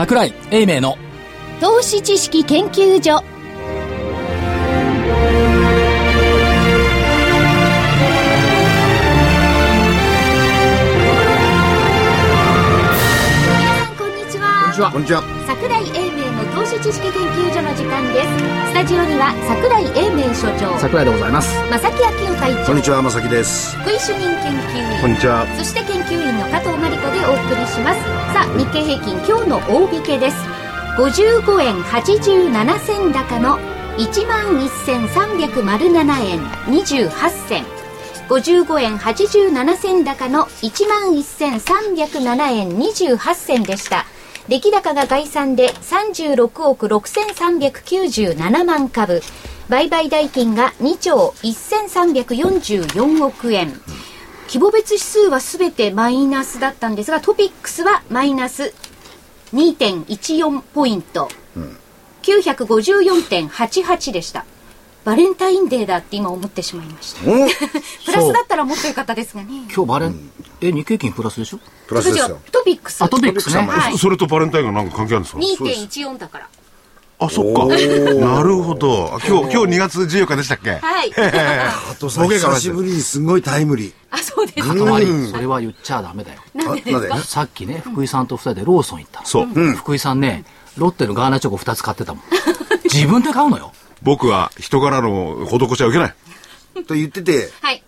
桜井英明の投資知識研究所。皆さんこんにちは。こんにちは。桜井英明知識研究所の時間です。スタジオには桜井英明所長。桜井でございます。正木明夫隊長。こんにちは、まさきです。福井主任研究員。こんにちは。そして研究員の加藤真理子でお送りします。さあ日経平均今日の大引けです。55円87銭高の1万1307円28銭。55円87銭高の1万1307円28銭でした出来高が概算で36億6397万株。売買代金が2兆1344億円規模別指数はすべてマイナスだったんですがトピックスはマイナス2.14ポイント、954.88でしたバレンタインデーだって今思ってしまいました。お プラスだったらもっとよかったですがね。今日バレン、え日経金プラスでしょ？プラスですよ。トピックス。あトピックスね。はい。それとバレンタインがなんか関係あるんですか？2.14だから。あ、そっか。なるほど。今日、今日2月14日でしたっけ？はい。あとさ、久しぶりにすごいタイムリー。あそうです。かまり。それは言っちゃダメだよ。あなんで？さっきね福井さんと二人でローソン行ったの。そう。福井さんねロッテのガーナチョコ2つ買ってたもん。自分で買うのよ僕は人柄の施しは受けない。と言ってて、はい。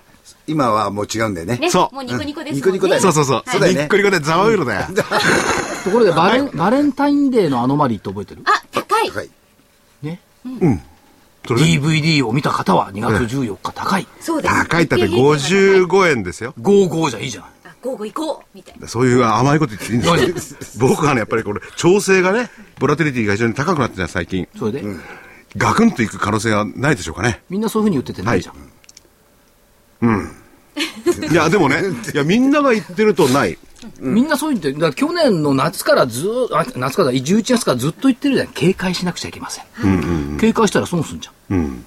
今はもう違うんだよね。ねそう。もうニコニコですニコニコだよね。そうそうそう。そうだよね。にっこりこでざわうろだよ。ところでバレンバレンタインデーのアノマリーって覚えてる？あ高い。はい。ね？それで？DVD を見た方は2月14日高い。そうです高い。ったって日経平均が高い。55円ですよ。55じゃいいじゃんあ午後行こう。みたいな。そういう甘いこと言っていいんですよ。僕はね、やっぱりこれ、調整がね、ボラテリティが非常に高くなってるじゃん、最近。それで、ガクンといく可能性はないでしょうかね。みんなそういうふうに言っててないじゃん、い。や、でもね、いや、みんなが言ってるとない。みんなそう言ってだから去年の夏からずーあ夏から11月からずっと言ってるじゃん。警戒しなくちゃいけません、警戒したら損すんじゃん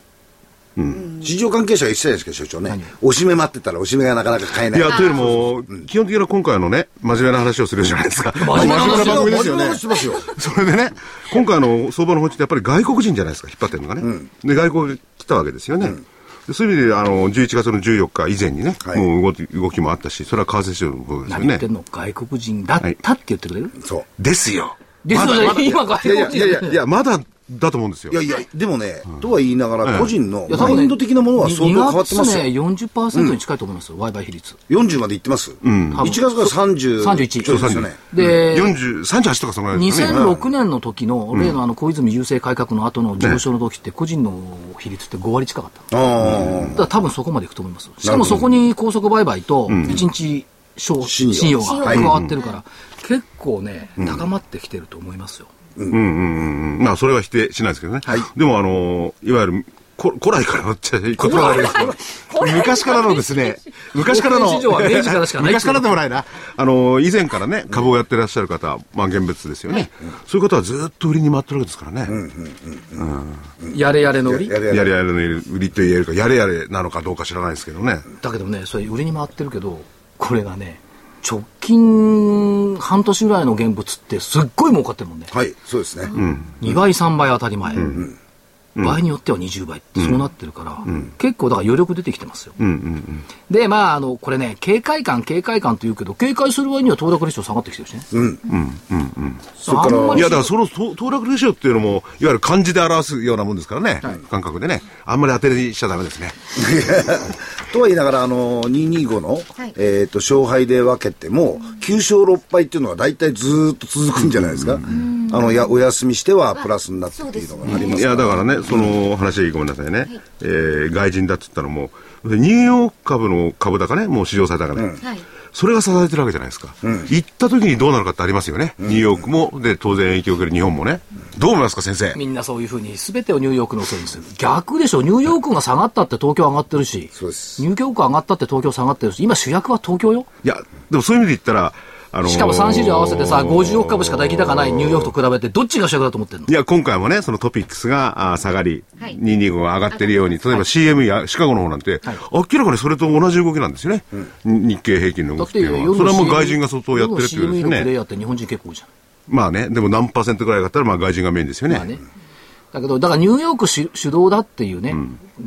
市場関係者が言ってたじゃないですか、所長ね。おしめ待ってたらおしめがなかなか買えないい。や、というのも、基本的な今回のね、真面目な話をするじゃないですか。真面目な番組ですよね真面目な話してますよ。それでね、今回の相場の本質ってやっぱり外国人じゃないですか、引っ張ってるのがね。で、外国が来たわけですよね。でそういう意味で、あの、11月の14日以前にね、はいもう動き動きもあったし、それは為替市場の部分ですよね何言ってん。の外国人だったって言ってくれる、そう。ですよ。ですよね今外国人いやいやいや、まだだと思うんですよい。やいや、でもね、とは言いながら、個人のマインド的なものは相当変わってますよ。2月ね40%に近いと思いますよ、売買比率40までいってます？1月から30。31ちょいですよね。で、40、38とかそのぐらいですかね。2006年の時の、例のあの小泉郵政改革の後の上昇の時って、個人の比率って5割近かった。あだから多分そこまでいくと思います。しかもそこに高速売買と、1日小信用信用がはい加わってるから、結構ね、高まってきてると思いますよ。うんうんうんうん。まあ、それは否定しないですけどね。はいでも、あの、いわゆる、こ古来からのっちゃい言葉がありますけど 昔からのですね、昔からの、昔からでもないな。あの、以前からね、株をやってらっしゃる方、まあ、現物ですよね。そういう方はずっと売りに回ってるわけですからね。やれやれの売り？やれやれの売りと言えるか、やれやれなのかどうか知らないですけどね。だけどね、それ売りに回ってるけど、これがね、直近半年ぐらいの現物ってすっごい儲かってるもんね。はい、そうですね。2倍、3倍当たり前。場合によっては20倍ってそうなってるから、結構だから余力出てきてますよ。うんうんうん。で、まあ、あの、これね、警戒感、警戒感と言うけど、警戒する割には騰落レシオ下がってきてるしね。それからあんまりいや、だからその騰騰落レシオっていうのも、いわゆる漢字で表すようなもんですからね。感覚でね。あんまり当てにしちゃダメですね。とは言いながら、あの、225の、はいえっ、と、勝敗で分けても、9勝6敗っていうのは大体ずーっと続くんじゃないですか。あの、や、お休みしてはプラスになってっていうのがありますいや、だからね、その話はごめんなさいね。えー外人だって言ったらもう、ニューヨーク株の株高ね、もう史上最高値。はいそれが支えてるわけじゃないですか。行った時にどうなるかってありますよね。ニューヨークも、で、当然影響を受ける日本もね。どう思いますか、先生？みんなそういうふうに全てをニューヨークのせいにする。逆でしょ。ニューヨークが下がったって東京上がってるし、そうですニューヨーク上がったって東京下がってるし、今主役は東京よ。いや、でもそういう意味で言ったら、あのーしかも3市場合わせてさ、50億株しか出来高ないニューヨークと比べて、どっちが主役だと思ってんの？いや、今回もね、そのトピックスが下がり、はい225が上がってるように、例えば CM やシカゴの方なんて、明らかにそれと同じ動きなんですよね。日経平均の動きってていうのは。それはもう外人が相当やってるっていうことですよ夜の CM のプレイね。ヤーって日本人結構多いじゃん。まあね、でも何パーセントぐらいだったら、まあ外人がメインですよね。まあね。だけど、だからニューヨーク主主導だっていうね、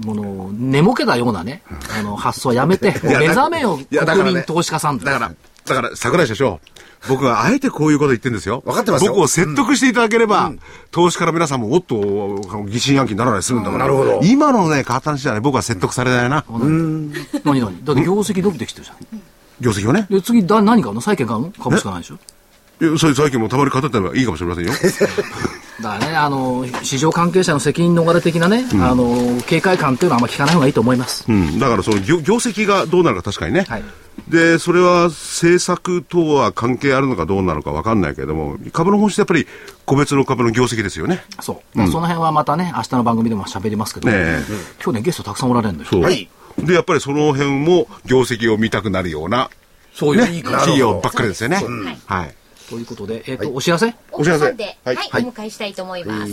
もの、寝ぼけたようなね、あの、発想はやめて、目覚めよ、国民投資家さんとだから、だから、桜井社長、僕はあえてこういうこと言ってるんですよ。分かってますよ僕を説得していただければ、投資家の皆さんももっと疑心暗鬼にならないで済むんだから。なるほど今のね、形じゃね、僕は説得されないな。何何？だって業績伸びてきてるじゃん。業績をね。で、次、だ何買うの？債券買うの？株しかないでしょ？いやそういう最近もたまに語ってもいいかもしれませんよ。だからね、あの、市場関係者の責任逃れ的なね、あの、警戒感っていうのはあんま聞かない方がいいと思います。うん。だからその業業績がどうなるか確かにね。はいで、それは政策等は関係あるのかどうなのか分かんないけれども、株の本質はやっぱり個別の株の業績ですよね。そう。だからその辺はまたね、明日の番組でも喋りますけど、ねえ今日ね、ゲストたくさんおられるんですよ。そう。はいで、やっぱりその辺も業績を見たくなるような、そういう、ね。企業ばっかりですよね。はい。ということで、えっ、と、お知らせ？おお知らせさんで、お迎えしたいと思います。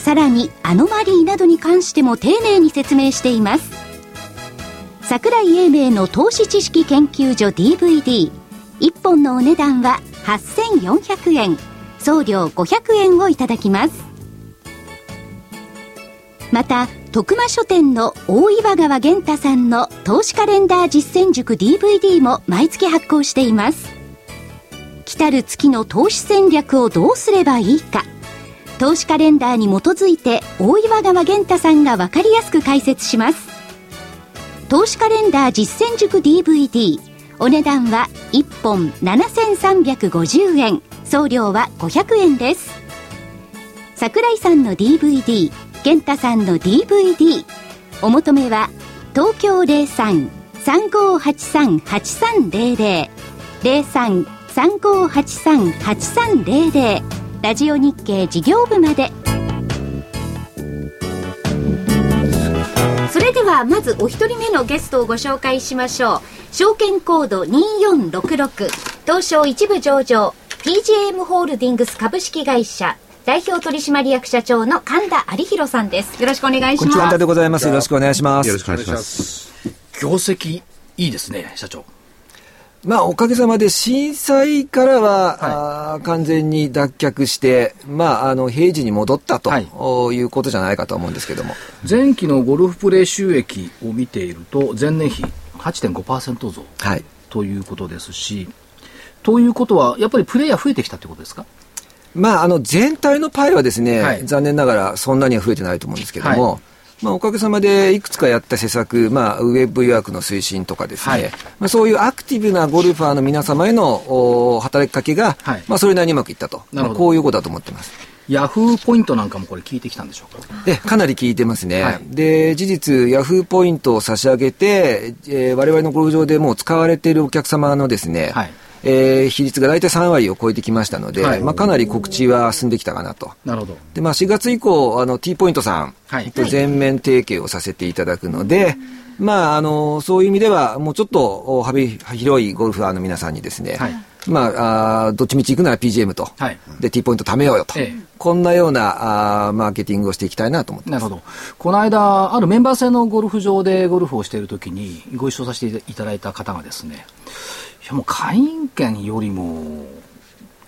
さらにアノマリーなどに関しても丁寧に説明しています。桜井英明の投資知識研究所 DVD1 本のお値段は8400円。送料500円をいただきます。また徳間書店の大岩川源太さんの投資カレンダー実践塾 DVD も毎月発行しています。来たる月の投資戦略をどうすればいいか。投資カレンダーに基づいて大岩川源太さんが分かりやすく解説します。投資カレンダー実践塾 DVD お値段は1本7350円。送料は500円です。桜井さんの DVD 健太さんの DVD お求めは東京03-3583-8300 03-3583-8300ラジオ日経事業部までそれではまずお一人目のゲストをご紹介しましょう証券コード2466東証一部上場 PGM ホールディングス株式会社代表取締役社長の神田有弘さんですよろしくお願いします神田でございます。よろしくお願いします。よろしくお願いします。業績、いいですね、社長。まあ、おかげさまで震災からは、あー完全に脱却して、まあ、あの、平時に戻ったと、はい。おいうことじゃないかと思うんですけども。前期のゴルフプレー収益を見ていると、前年比8.5%増はい。ということですし、ということは、やっぱりプレイヤー増えてきたということですか？まあ、あの、全体のパイはですね、はい。残念ながらそんなには増えてないと思うんですけども、はまあ、おかげさまでいくつかやった施策、まあ、ウェブ予約の推進とかですね、はい。まあ、そういうアクティブなゴルファーの皆様へのお働きかけが、はい。まあ、それなりにうまくいったと。まあ、こういうことだと思ってます。ヤフーポイントなんかもこれ聞いてきたんでしょうか？えかなり効いてますね、はい。で事実、ヤフーポイントを差し上げて、えー、我々のゴルフ場でもう使われているお客様のですね、はいえー比率が大体3割を超えてきましたので、はいまあ、かなり告知は進んできたかなと。なるほど。でまあ、4月以降、あの T ポイントさんはいと全面提携をさせていただくので、まあ、あのそういう意味では、もうちょっとお幅広いゴルファーの皆さんにですね、はいまあ、あーどっちみち行くなら PGM と、はいで T ポイント貯めようよと、ええこんなようなあーマーケティングをしていきたいなと思って。なるほど。この間、あるメンバー制のゴルフ場でゴルフをしているときに、ご一緒させていただいた方がですね、いやもう会員権よりも、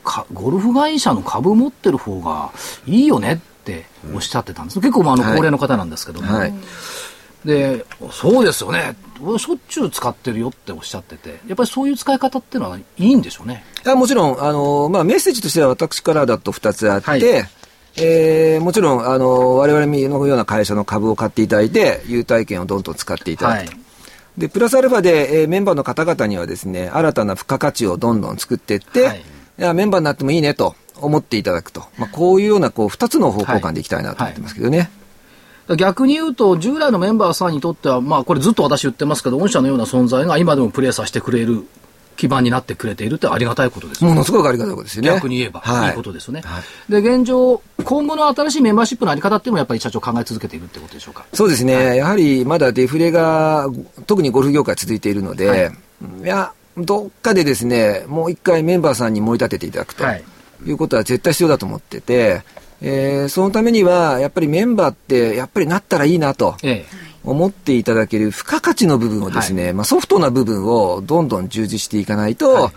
かゴルフ会社の株持ってる方がいいよねっておっしゃってたんです。結構まああのはい高齢の方なんですけども、はいで、そうですよね。俺しょっちゅう使ってるよっておっしゃってて、やっぱりそういう使い方っていうのはいいんでしょうね。あもちろん、あのまあ、メッセージとしては私からだと2つあって、はいえーもちろん、あの我々のような会社の株を買っていただいて、優待券をどんどん使っていただくと。はいで、プラスアルファで、えーメンバーの方々にはですね、新たな付加価値をどんどん作っていって、はいい、やメンバーになってもいいねと思っていただくと。まあ、こういうような、こう、二つの方向感でいきたいなと思ってますけどね。逆に言うと、従来のメンバーさんにとっては、まあこれずっと私言ってますけど、御社のような存在が今でもプレーさせてくれる基盤になってくれているってありがたいことですよものすごくありがたいことですよね。逆に言えば、はい。い、いことですよね。で、現状、今後の新しいメンバーシップのあり方っていうのもやっぱり社長考え続けているってことでしょうか？そうですね、やはりまだデフレが、特にゴルフ業界続いているので、はい。い、や、どっかでですね、もう一回メンバーさんに盛り立てていただくと、はい。い、うことは絶対必要だと思ってて、えーそのためには、やっぱりメンバーって、やっぱりなったらいいなと。え思っていただける付加価値の部分をですね、まあ、ソフトな部分をどんどん充実していかないと、はい。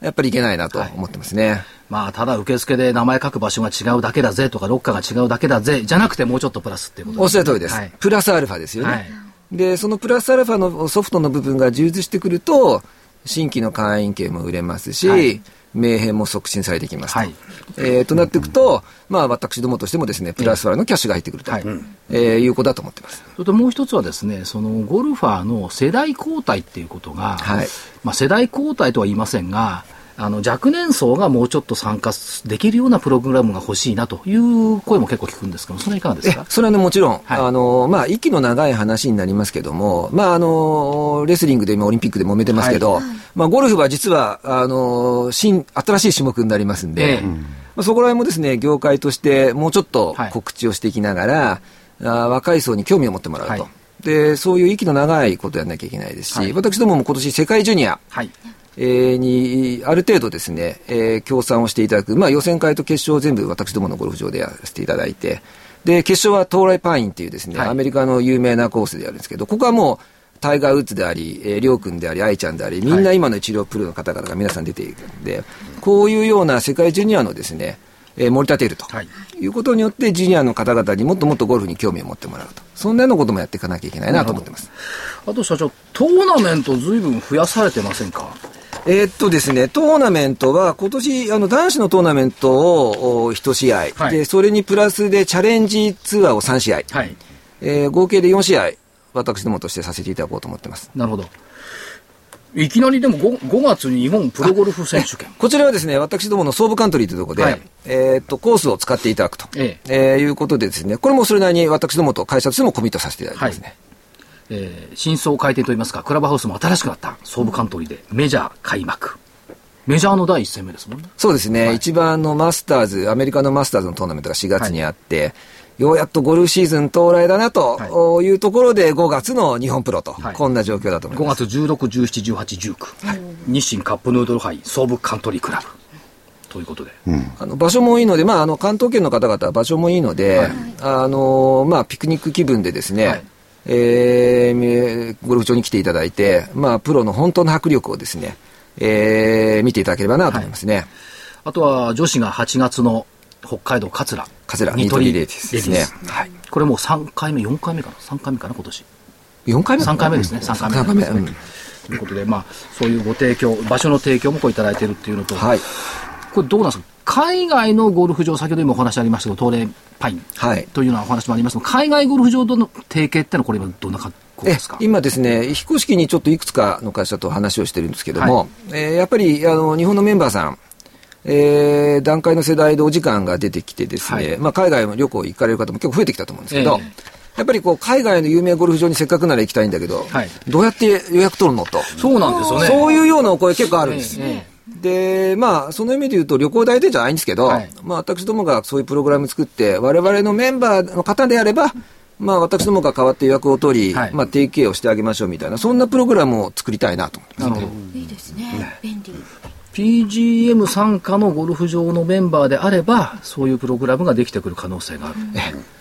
やっぱりいけないなと思ってますね。まあ、ただ受付で名前書く場所が違うだけだぜとか、ロッカーが違うだけだぜ、じゃなくてもうちょっとプラスっていうことおっしゃる通りです。はい。プラスアルファですよね。はい。で、そのプラスアルファのソフトの部分が充実してくると、新規の会員権も売れますし、はい名片も促進されてきますと。はいえーとなっていくと、まあ私どもとしてもですね、プラスアルファのキャッシュが入ってくると、はいえーいうことだと思ってます。それともう一つはですね、そのゴルファーの世代交代っていうことが、はいまあ世代交代とは言いませんが、あの若年層がもうちょっと参加できるようなプログラムが欲しいなという声も結構聞くんですけど、それはいかがですか、えそれはね、もちろん、はい。あの、まあ、息の長い話になりますけども、まあ、あの、レスリングで今オリンピックで揉めてますけど、まあ、ゴルフは実は、あの、新、新しい種目になりますんで、ええ。まあ、そこら辺もですね、業界としてもうちょっとはい。告知をしていきながら、あー若い層に興味を持ってもらうと。はい。で、そういう息の長いことをやらなきゃいけないですし、はい。私どもも今年世界ジュニア、はい。えーに、ある程度ですね、えー協賛をしていただく、まあ予選会と決勝を全部私どものゴルフ場でやらせていただいて、で、決勝は東来パインっていうですね、はい。アメリカの有名なコースでやるんですけど、ここはもう、タイガー・ウッズであり、えー、りょうくんであり、愛ちゃんであり、みんな今の一流プロの方々が皆さん出ているんで、こういうような世界ジュニアのですね、えー盛り立てると、はい。い、うことによって、ジュニアの方々にもっともっとゴルフに興味を持ってもらうと。そんなようなこともやっていかなきゃいけないなと思ってます。あと社長、トーナメントずいぶん増やされてませんか？えーっとですね、トーナメントは、今年、あの、男子のトーナメントをお1試合、はいで、それにプラスでチャレンジツアーを3試合、はい。えー合計で4試合、私どもとしてさせていただこうと思ってます。なるほど。いきなりでも 5, 5月に日本プロゴルフ選手権。こちらはですね、私どもの総武カントリーというところで、はいえーっと、コースを使っていただくと、ええーいうことでですね、これもそれなりに私どもと会社としてもコミットさせていただいてますね。えー新装開店といいますか、クラブハウスも新しくなった総武カントリーでメジャー開幕。メジャーの第一戦目ですもんね。そうですね、一番のマスターズ、アメリカのマスターズのトーナメントが4月にあって、ようやっとゴルフシーズン到来だなというところで、5月の日本プロと、はいこんな状況だと思い5ます。月16、17、18、19。日清カップヌードル杯総武カントリークラブ。ということで。あの場所もいいので、まあ、あの関東圏の方々は場所もいいので、あのまあ、ピクニック気分でですね、はいえーゴルフ場に来ていただいて、まあ、プロの本当の迫力をですね、えー見ていただければなと思いますね。あとは女子が8月の北海道桂。桂ニトリニトリレディースですねはいこれもう3回目、4回目かな ?3 回目かな今年。4回目？3回目ですね。3回目3回目、うんということで、まあ、そういうご提供、場所の提供もこういただいているっていうのと、はい。これどうなんですか？海外のゴルフ場、先ほど今お話ありましたけど、東レパインはい。というようなお話もありますが、海外ゴルフ場との提携ってのはこれ今どんな格好えですか？今ですね、非公式にちょっといくつかの会社と話をしてるんですけども、えーやっぱりあの日本のメンバーさん、えー段階の世代でお時間が出てきてですね、はい。まあ、海外も旅行行かれる方も結構増えてきたと思うんですけど、ええ。やっぱりこう海外の有名ゴルフ場にせっかくなら行きたいんだけど、はい。どうやって予約取るのと。そうなんですよね。そういうようなお声結構あるんです。えで、まあ、その意味で言うと旅行代理店じゃないんですけど、はいまあ、私どもがそういうプログラム作って、我々のメンバーの方であれば、まあ、私どもが代わって予約を取り、はいまあ、提携をしてあげましょうみたいな、そんなプログラムを作りたいなと思ってます。なるほど。いいですね。便利。PGM 参加のゴルフ場のメンバーであれば、そういうプログラムができてくる可能性がある。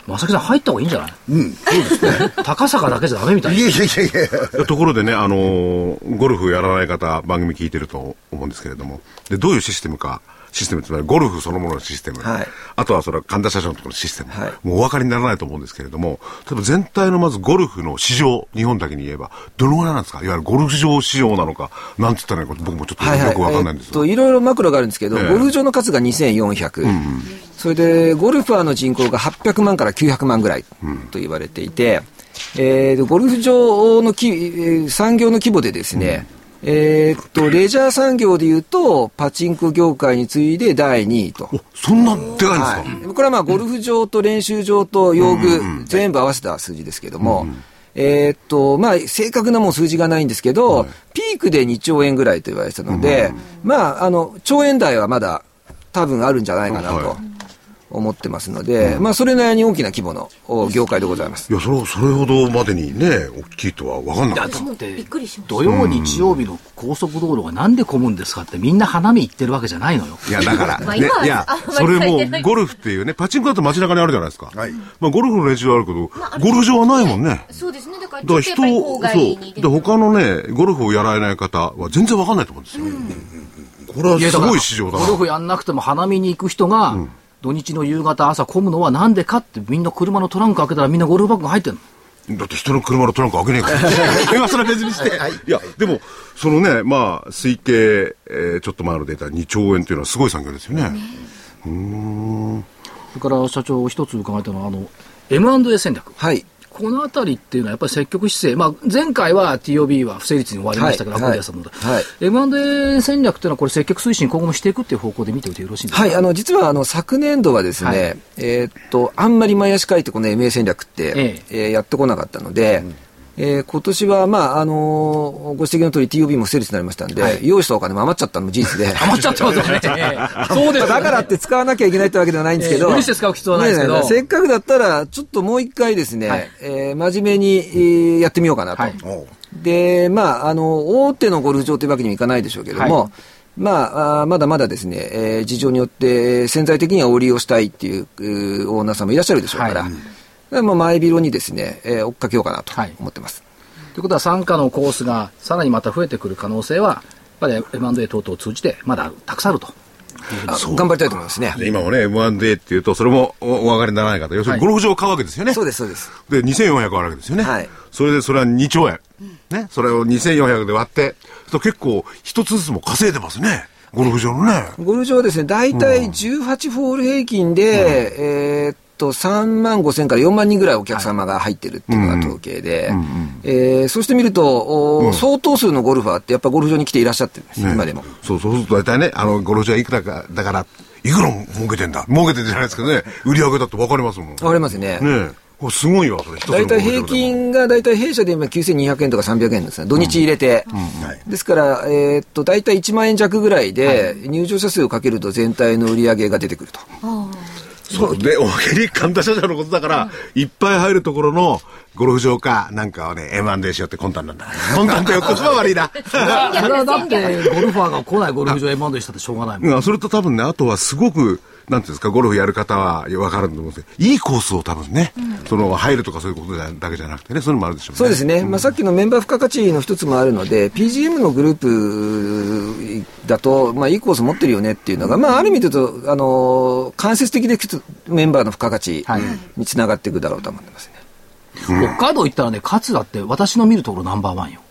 まさきさん入った方がいいんじゃない？うん、そうですね。高坂だけじゃダメみたいいやいやいやいや。ところでね、あのーゴルフやらない方、番組聞いてると思うんですけれども、で、どういうシステムか、システムつまりゴルフそのもののシステム、はい。あとはそれは神田社長のところのシステム、はい。もうお分かりにならないと思うんですけれども、例えば全体のまずゴルフの市場、日本だけに言えば、どのぐらいなんですか？いわゆるゴルフ場市場なのか、なんつったらいいのか、僕もちょっとはいはい。よくわかんないんですえっと、いろいろマクロがあるんですけど、ええ。ゴルフ場の数が2400、それでゴルファーの人口が800万から900万ぐらいと言われていて、えーでゴルフ場のき、えー産業の規模でですね、えーっと、レジャー産業でいうと、パチンコ業界に次いで第2位と。お、そんなでかいんですか、はい、これはまあ、ゴルフ場と練習場と用具、全部合わせた数字ですけども、えーっと、まあ、正確なもう数字がないんですけど、ピークで2兆円ぐらいと言われてたので、まあ、あの、兆円台はまだ多分あるんじゃないかなと。思ってますので、まあ、それなりに大きな規模のお業界でございます。いや、それ、それほどまでにね、大きいとは分かんなかった。だってびっくりしました土曜、日曜日の高速道路がなんで混むんですかってみんな花見行ってるわけじゃないのよ。いや、だから、ねいやそれも、ゴルフっていうね、パチンコだと街中にあるじゃないですか。はいまあ、ゴルフの練習はあるけど、ゴルフ場はないもんね。そうですねだからだから人を、外そう。にで、他のね、ゴルフをやられない方は全然わかんないと思うんですよ。これはすごい市場だな。ゴルフやんなくても花見に行く人が、土日の夕方朝混むのはなんでかってみんな車のトランク開けたらみんなゴルフバッグが入ってるの。だって人の車のトランク開けねえから。今それは別にして。いや、でも、そのね、まあ、推計、えーちょっと前のデータ2兆円っていうのはすごい産業ですよね。それから社長一つ伺いたいのは、あの、M&A 戦略。はい。このあたりっていうのはやっぱり積極姿勢、まあ、前回は TOB は不成立に終わりましたけど、はいアコディアさんので、はい。M&A 戦略っていうのはこれ積極推進今後もしていくっていう方向で見ておいてよろしいんですか？はい、あの、実は、あの、昨年度はですね、はい。えーっと、あんまり前足書いてこの MA 戦略って、ええ。ーやってこなかったので、えー今年は、まあ、あのーご指摘の通り TOB も不成立になりましたんで、用意したお金も余っちゃったのも事実で。余っちゃってま すよね。そうですよね。だからって使わなきゃいけないってわけではないんですけど。えー無理して使う必要はないですけど。ねえねえせっかくだったら、ちょっともう一回ですね、はい。えー真面目に、えーやってみようかなと。はい。で、まあ、あの、大手のゴルフ場というわけにもいかないでしょうけども、はい。まあ、まだまだですね、えー事情によって潜在的にはお利用したいっていうオーナーさんもいらっしゃるでしょうから、はいでまあ前広にですね、えー追っかけようかなとはい思ってます。ということは、傘下のコースがさらにまた増えてくる可能性は、やっぱり M&A 等々を通じて、まだたくさんあると。あ頑張りたいと思いますね。で今もね、M1D っていうと、それもおお分かりにならない方、要するにゴルフ場を買うわけですよね。そうです、そうです。で、2400あるわけですよね。はいそれで、それは2兆円。ね。それを2400で割って、と結構、一つずつも稼いでますね。ゴルフ場のね。ゴルフ場はですね、大体18ホール平均で、えーっと、3万5千から4万人ぐらいお客様が入ってるっていうのが統計で、えーそうしてみると、お相当数のゴルファーってやっぱゴルフ場に来ていらっしゃってるんです、ね今でも。そう、そうすると大体ね、あの、ゴルフ場いくらか、だから、いくら儲けてんだ儲けてるじゃないですけどね、売り上げだって分かりますもん。ねわかりますね。え。これすごいわ、それ。大体平均が大体弊社で今9200円とか300円ですね。土日入れて。ですから、えーっと、大体1万円弱ぐらいで、入場者数をかけると全体の売り上げが出てくると。そう。で、おまけに神田社長のことだから、いっぱい入るところのゴルフ場か、なんかをね、M&A しようって魂胆なんだ。魂胆って言うとは悪いな。それはだって、ゴルファーが来ないゴルフ場 M&A したってしょうがないもん。うん、それと多分ね、あとはすごく、なんていうんですか、ゴルフやる方は分かると思うんですけど、いいコースを多分ね、その、入るとかそういうことだだけじゃなくてね、そういうのもあるでしょうね。そうですね、まあ、さっきのメンバー付加価値の一つもあるので、PGM のグループだと、まあ、いいコース持ってるよねっていうのが、まあ、ある意味で言うと、あの間接的でメンバーの付加価値はいにつながっていくだろうと思ってますね。北海道行ったらね、勝田って私の見るところナンバーワンよ。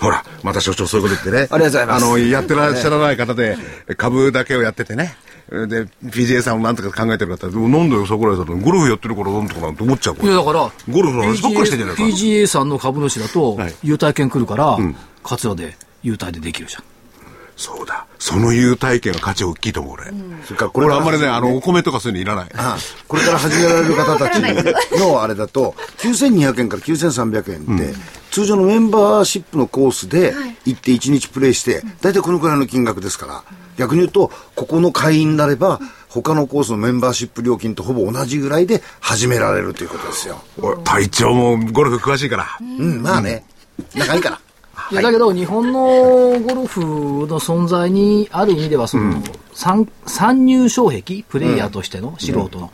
ほら、また所長そういうこと言ってね。ありがとうございますあの、やってらっしゃらない方で、株だけをやっててね。で、PGA さんもなんとか考えてる方、でもなんだよ、桜井さんとゴルフやってるからなんとかなんて思っちゃういや、だから、ゴルフの話ばっかりしてんじゃないか。PGA さんの株主だとはい、優待券来るから、勝田で優待でできるじゃん。そうだ。その優待券の価値大きいと思う、俺。それからこれ俺あんまりね、あの、お米とかそういうのいらない。あこれから始められる方たち のあれだと、9200円から9300円って、通常のメンバーシップのコースで行って1日プレイして、大体このくらいの金額ですから、逆に言うと、ここの会員になれば、他のコースのメンバーシップ料金とほぼ同じぐらいで始められるということですよ。おい隊長もゴルフ詳しいから。うん、まあね。仲いいから。いやだけど、日本のゴルフの存在にある意味ではその、参参入障壁、プレイヤーとしての素人の、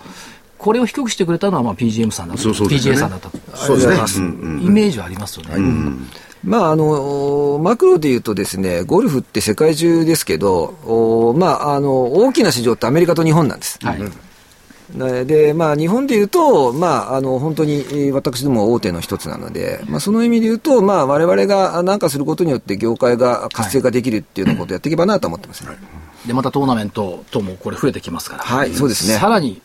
これを低くしてくれたのはまあ PGM さんだった、そうそうですよ PGA ねさんだった。そうですね。イメージはありますよね。まあ、あの、マクロで言うとですね、ゴルフって世界中ですけど、おまあ、あの、大きな市場ってアメリカと日本なんです。はい。ねで、まあ、日本で言うと、まあ、あの、本当に、えー私ども大手の一つなので、まあ、その意味で言うと、まあ、我々が何かすることによって業界が活性化できるっていうようなことをやっていけばなと思ってますね。で、またトーナメントともこれ増えてきますから。はいそうですねさらに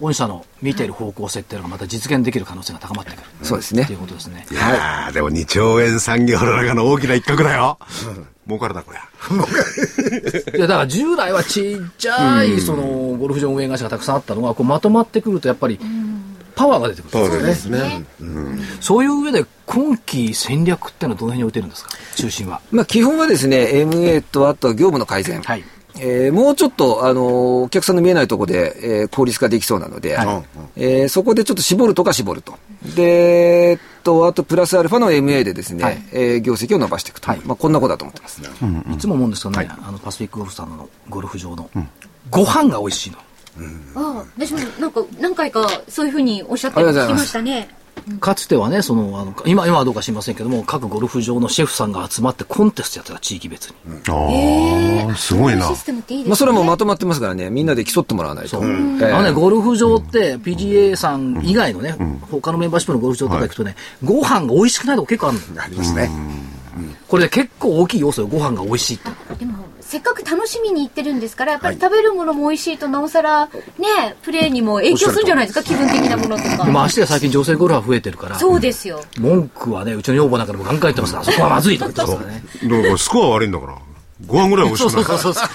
御社の見ている方向性っていうのがまた実現できる可能性が高まってくる。そうですねということですね。いやー、でも2兆円産業の中の大きな一角だよ。儲かるな、こりゃ。いや、だから従来はちっちゃい、その、ゴルフ場運営会社がたくさんあったのが、こうまとまってくると、やっぱり、パワーが出てくるんですよね。ね。そういう上で、今期戦略ってのはどの辺に置いてるんですか？中心は。まあ、基本はですね、MA とあとは業務の改善。はい。えーもうちょっと、あのーお客さんの見えないところで、えー効率化できそうなので、はい。えーそこでちょっと絞るとか絞ると。で、えっと、あとプラスアルファの MA でですね、はい。えー業績を伸ばしていくと。はい。まあ、こんなことだと思ってます。いつも思うんですけどね、あの、パシフィックゴルフさんのゴルフ場の、ご飯が美味しいの。ああ私もなんか何回かそういうふうにおっしゃってきましたねかつてはね、その、あの、今、今はどうか知りませんけども、各ゴルフ場のシェフさんが集まってコンテストやってた、地域別に。ああ、すごいなシ。ステムっていいですね、まあ、それもまとまってますからね、みんなで競ってもらわないと。そう。えーあのね、ゴルフ場って、PGA さん以外のね、他のメンバーシップのゴルフ場とか行くとね、ご飯が美味しくないとこ結構あるの。ありますね。これで結構大きい要素よ、ご飯が美味しいって。でもせっかく楽しみに行ってるんですからやっぱり食べるものも美味しいとなおさらねプレーにも影響するんじゃないですか？気分的なものとかでましてや最近女性ゴルファー増えてるから、そうですよ文句はね、うちの女房なんかでもガンガン言ってますから、そこはまずいとか言ってますからね。だからスコア悪いんだから。ご飯ぐらい美味しくない。そうそうそうそう。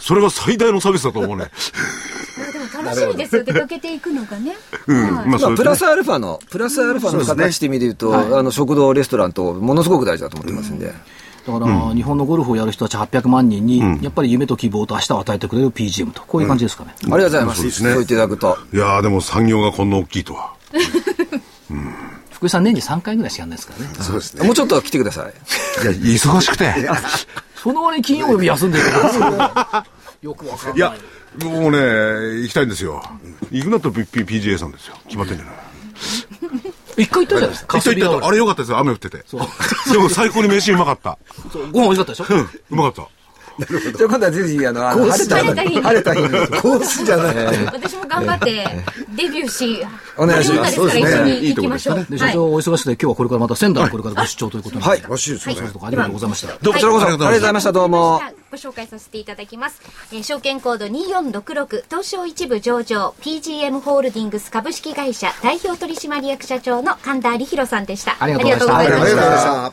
それが最大の差別だと思うね。でも楽しみですよ出かけていくのがね、うん。はいまあ、まあ、それプラスアルファの、プラスアルファの形で見ると、あの、食堂、レストランと、ものすごく大事だと思ってますんで。だから、日本のゴルフをやる人たち800万人に、やっぱり夢と希望と明日を与えてくれる PGM と、こういう感じですかね。ありがとうございます。そうですねそう言っていただくと。いやーでも産業がこんな大きいとは。福井さん年に3回ぐらいしかやんないですからね。そうですね。もうちょっと来てください。いや、忙しくて。その割に金曜日休んでるから、よくわかんない。いや、もうね、行きたいんですよ。行くなったら P- P- PGA さんですよ。決まってんじゃない一回行ったじゃないですか。行った行った。あれれよかったですよ。雨降ってて。そう。でも最高に飯うまかった。ご飯美味しかったでしょ？うん、うまかった。じゃあ今度はぜひ、あの、あの晴れた晴れた日に。晴れた日に。コースじゃない。私も頑張ってデビューしお願いしますそうですね。一緒に行きましょう。で、社長お忙しくて、今日はこれからまた仙台にこれからご出張ということで、はい。らしいですね。そうありがとうございました。どうも、それこそ、ありがとうございました、どうも。ご紹介させていた。だきます、えー証券コード2466東証一部上場 PGM ホールディングス株式会社代表取締役社長の神田理弘さんでしたありがとうござい。ました。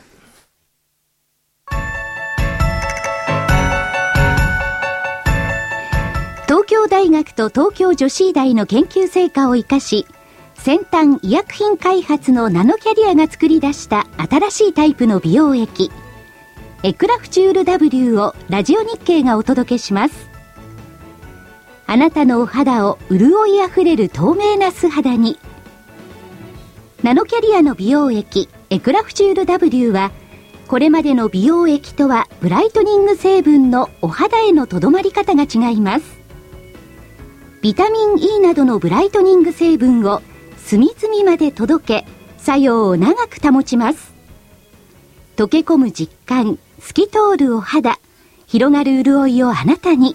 東京大学と東京女子医大の研究成果を生かし先端医薬品開発のナノキャリアが作り出した新しいタイプの美容液エクラフチュール W をラジオ日経がお届けします。あなたのお肌を潤いあふれる透明な素肌に。ナノキャリアの美容液エクラフチュール W はこれまでの美容液とはブライトニング成分のお肌へのとどまり方が違います。ビタミン E などのブライトニング成分を隅々まで届け作用を長く保ちます。溶け込む実感透き通るお肌広がる潤いをあなたに。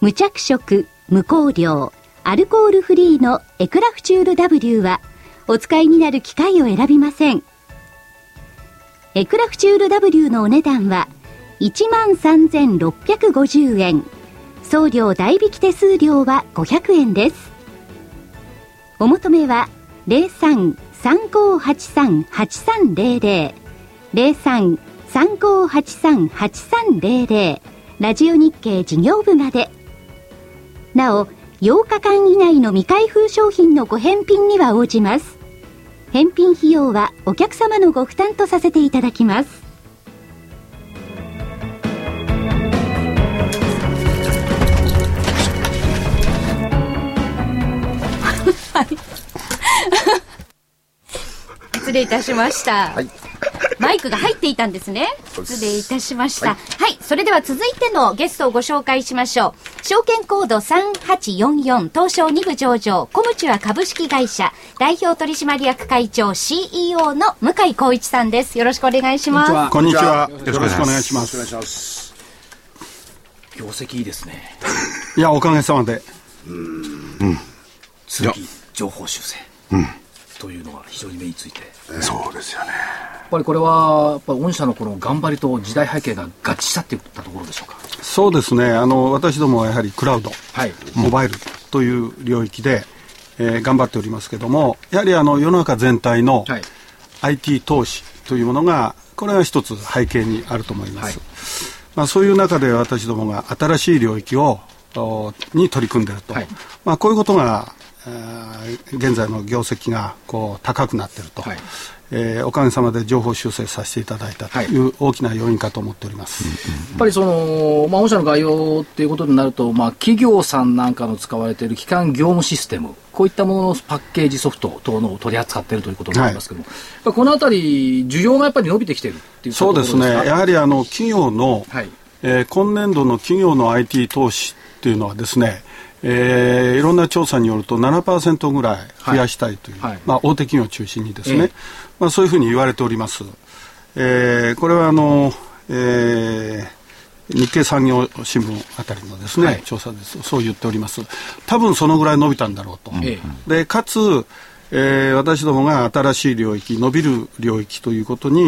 無着色無香料アルコールフリーのエクラフチュール W はお使いになる機械を選びません。エクラフチュール W のお値段は13,650円。送料代引き手数料は500円です。お求めは03-3583-8300 03-3583-8300ラジオ日経事業部まで。なお8日間以内の未開封商品のご返品には応じます。返品費用はお客様のご負担とさせていただきます。失礼いたしました。マイクが入っていたんですね。失礼いたしました。はい、それでは続いてのゲストをご紹介しましょう。証券コード3844東証2部上場コムチュア株式会社代表取締役会長 CEO の向井光一さんです。よろしくお願いします。こんにちは。よよろしくお願いしまお願いす。します。業績いいですね。いや、おかげさまで。通期情報修正。というのが非常に目について。やそうですよね。っぱりこれは、やっぱり御社のこの頑張りと時代背景が合致したっていったところでしょうか？そうですね。あの、私どもはやはりクラウド、はい。モバイル、という領域で、えー頑張っておりますけどもやはりあの世の中全体のはい IT 投資というものがこれは一つ背景にあると思います、はいまあ、そういう中で私どもが新しい領域をおに取り組んでいると、はいまあ、こういうことが、えー現在の業績がこう高くなっていると、はい。えーおかげさまで情報修正させていただいたという大きな要因かと思っております、やっぱりその、まあ、御社の概要っていうことになると、まあ、企業さんなんかの使われている基幹業務システム、こういったもののパッケージソフト等のを取り扱っているということになりますけども、やっぱりこのあたり、需要がやっぱり伸びてきているっていうそうですね。かやはりあの企業の、はい。えー今年度の企業の IT 投資っていうのはですね、えーいろんな調査によると7%ぐらい増やしたいという、はい。はいまあ、大手企業を中心にですね、ええ。まあ、そういうふうに言われております、えーこれはあの、えー日経産業新聞あたりのですね、はい。調査です。そう言っております。多分そのぐらい伸びたんだろうと、えでかつ、えー私どもが新しい領域伸びる領域ということに、え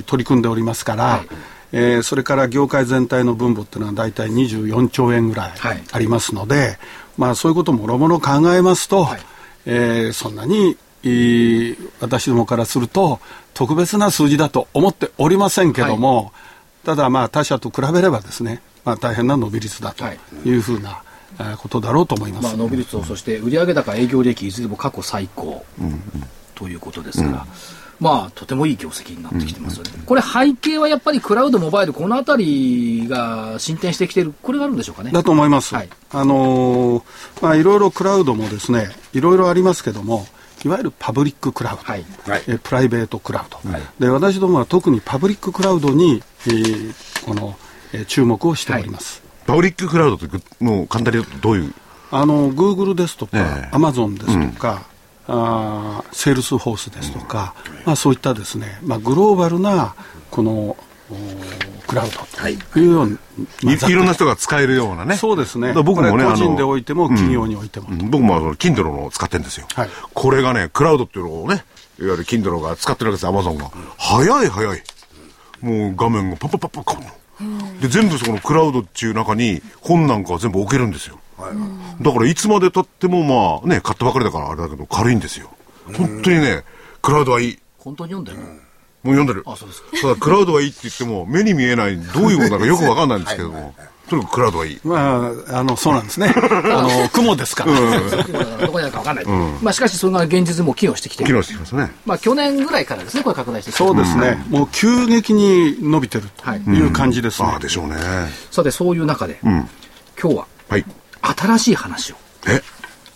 ー取り組んでおりますから、えーそれから業界全体の分母っていうのは大体24兆円ぐらいはい。ありますので、まあ、そういうこともろもろ考えますと、はい。えーそんなに、えー私どもからすると特別な数字だと思っておりませんけども、ただまあ他社と比べればですね、まあ、大変な伸び率だとはい。いうふうな、えーことだろうと思います。まあ、伸び率と、そして売上高、営業利益、いずれも過去最高ということですから、まあ、とてもいい業績になってきてますよね。これ、背景はやっぱりクラウド、モバイル、このあたりが進展してきている、これがあるんでしょうかね。だと思います。はいあのーまあ、いろいろクラウドもですね、いろいろありますけども、いわゆるパブリッククラウド、はいはいえプライベートクラウド、で私どもは特にパブリッククラウドに、えーこの、えー注目をしております。パブリッククラウドってぐ、もう簡単に言うとどういう？あの、グーグルですとか、ええアマゾンですとか、あーセールスフォースですとか、まあ、そういったですね、まあ、グローバルなこのおクラウドというように、まあざっくりいいろんな人が使えるようなね。そうですね僕もね、個人でおいても企業においてもうん僕もあの、Kindle のを使ってるんですよ。はいこれがね、クラウドっていうのをね、いわゆる Kindle が使ってるわけですよ、Amazon が。早い早い。もう画面がパッパッパッパッ変わるの。で、全部そのクラウドっていう中に本なんかは全部置けるんですよ。だからいつまで経ってもまあね、買ったばかりだからあれだけど軽いんですよ。本当にね、クラウドはいい。本当に読んでる？の、もう読んでる。あそうですか。ただクラウドはいいって言っても、目に見えない、どういうものだかよくわかんないんですけども、とにかくクラウドはいい。まあ、あのそうなんですね、あの雲ですから、どこにあるか分かんない、まあ、しかし、それが現実にもう機能してきてい機る、能してきますね。まあ、去年ぐらいからですね、これ拡大してきてそうですね、もう急激に伸びてるはいとい。う感じですね。ああ、でしょうね。さて、そういう中で、うん。今日ははい。新しい話を、え？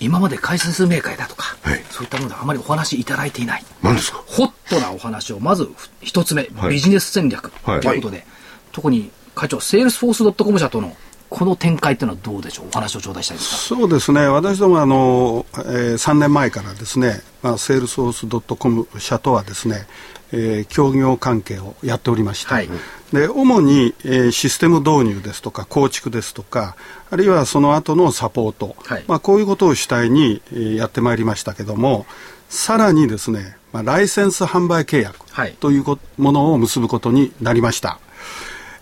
今まで回線数明快だとか、はい。そういったものであまりお話いただいていない、何ですか？ホットなお話を、まず一つ目、はい。ビジネス戦略はい。ということで、特に会長、セールスフォース .com 社とのこの展開っていうのはどうでしょう、お話を頂戴したいですか？そうですね、私どもあの、えー3年前からですね、まあ、セールスフォース .com 社とはですね、えー協業関係をやっておりまして、はいで主に、えーシステム導入ですとか構築ですとかあるいはその後のサポート、はい。まあ、こういうことを主体に、えーやってまいりましたけどもさらにですね、まあ、ライセンス販売契約はい。というこものを結ぶことになりました。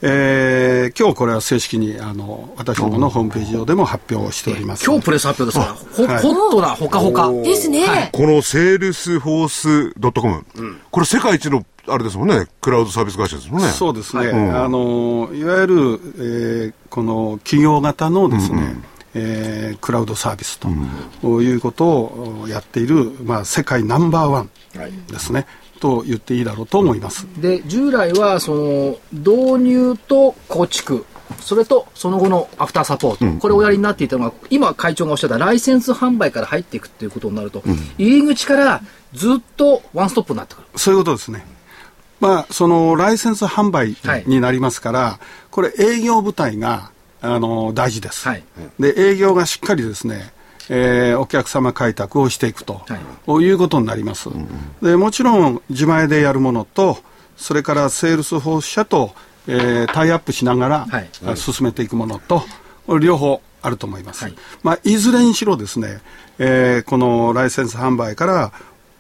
えー今日これは正式にあの私どものホームページ上でも発表しております。今日プレス発表ですか？ら、ほはい。ホットなほかほか。ですね。はい。このセールスフォース .com、これ世界一の、あれですもんね、クラウドサービス会社ですもんね。そうですね、うん。あのいわゆる、えーこの企業型のですね、えークラウドサービスということをやっている、まあ、世界ナンバーワンですね、と言っていいだろうと思います。で従来はその導入と構築。それとその後のアフターサポート、これをおやりになっていたのが今会長がおっしゃったライセンス販売から入っていくっていうことになると、入り口からずっとワンストップになってくる。そういうことですね。まあ、そのライセンス販売になりますから、これ営業部隊があの大事です、はい。で営業がしっかりですね、えーお客様開拓をしていくと、はい。いうことになります、でもちろん自前でやるものとそれからセールスフォース社と、えータイアップしながら、はい。あ進めていくものと両方あると思います、はい。いまあ、いずれにしろですね、えーこのライセンス販売から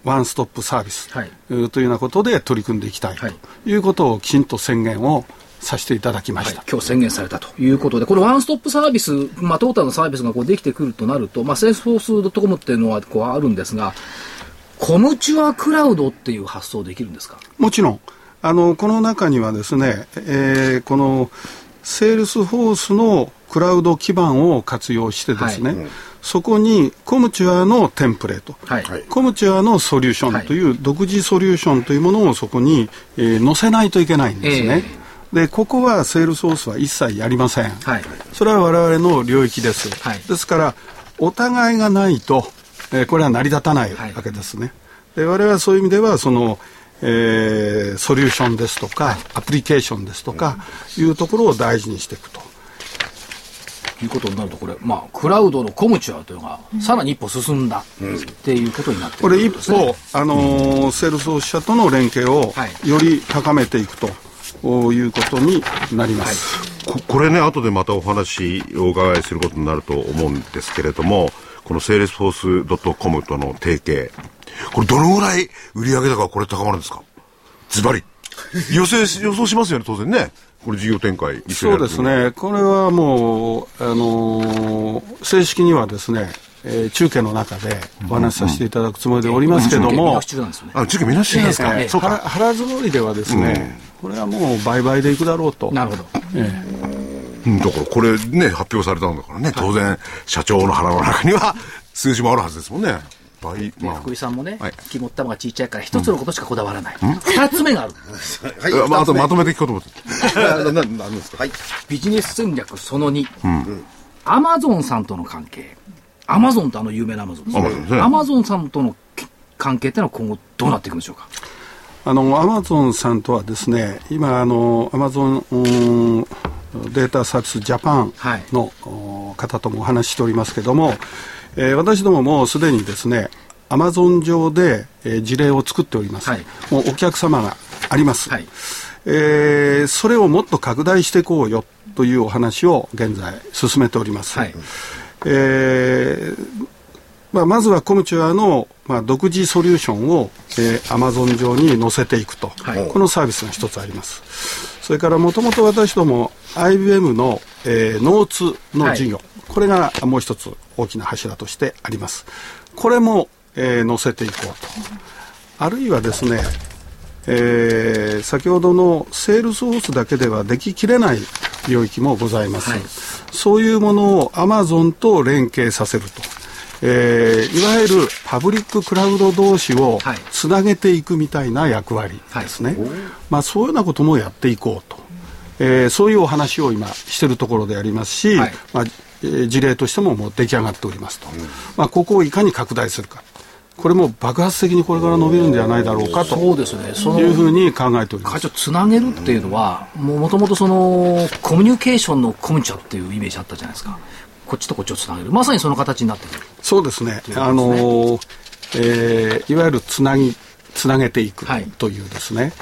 ワンストップサービス、はい。えーというようなことで取り組んでいきたいということをきちんと宣言をさせていただきました。はい、今日宣言されたということで、これワンストップサービス、まあ、トータルのサービスがこうできてくるとなると、まあ、セールスフォース .com っていうのはこうあるんですが、コムチュアクラウドっていう発想できるんですか？もちろん、あの、この中にはですね、えー、この、セールスフォースのクラウド基盤を活用してですね、はい、そこにコムチュアのテンプレート、はい、コムチュアのソリューションという独自ソリューションというものをそこに、えー、載せないといけないんですね。えー、で、ここはセールスフォースは一切やりません。はい、それは我々の領域です。はい、ですから、お互いがないと、えー、これは成り立たないわけですね。で我々はそういう意味では、その、えー、ソリューションですとか、アプリケーションですとか、いうところを大事にしていくと。いうことになると、これ、まあ、クラウドのコムチュアというのが、さらに一歩進んだっていうことになってこれ、一歩、あのー、セールス社との連携をより高めていくと。いうことになります、はい、ここれね、後でまたお話をお伺いすることになると思うんですけれども、このセールスフォース .com との提携、これどのぐらい売上高これ高まるんですか？ズバリ。予想、予想しますよね、当然ね。これ事業展開そうですね。これはもう、あのー、正式にはですね、えー、中計の中でお話しさせていただくつもりでおりますけども、あ、中継見なしなんですか、えー、そうか。腹積もりではですね、うん、これはもう倍々でいくだろうと。なるほど。えー、だからこれね、発表されたんだからね、当然、社長の腹の中には数字もあるはずですもんね。倍、まあ、福井さんもね、はい、肝っ玉が小さいから一つのことしかこだわらない。二、つ目がある。はい、まあ、あとまとめて聞こうと思って。何ですか、はい、ビジネス戦略その2。アマゾンさんとの関係。アマゾンとあの有名なアマゾンですね。アマゾンさんとの関係ってのは今後どうなっていくんでしょうか？あのアマゾンさんとはですね、今あのアマゾンデータサービスジャパンの、はい、方ともお話ししておりますけれども、えー、私どももすでにですねアマゾン上で、えー、事例を作っております、はい、もうお客様があります、はい、えー、それをもっと拡大していこうよというお話を現在進めております、はい、えーまあ、まずはコムチュアの、まあ、独自ソリューションを、えー、アマゾン上に載せていくと、はい、このサービスが一つありますそれからもともと私ども IBM の、えー、ノーツの事業、はい、これがもう一つ大きな柱としてあります。これも、えー、載せていこうと。あるいはですね、えー、先ほどのセールスフォースだけではでききれない領域もございます。はい、そういうものをアマゾンと連携させると。えー、いわゆるパブリッククラウド同士をつなげていくみたいな役割ですね、はい、まあ、そういうようなこともやっていこうと、えー、そういうお話を今しているところでありますし、はい、まあ、事例としてももう出来上がっておりますと、うん、まあ、ここをいかに拡大するか。これも爆発的にこれから伸びるんじゃないだろうかと。そうですね。そのいうふうに考えております。会長つなげるっていうのはもともとそのコミュニケーションのコミュチャっていうイメージあったじゃないですかこっちとこっちをつなげる。まさにその形になってくる。そうですね、ね、あのー、えー、いわゆるつなぎつなげていくというですね、はい、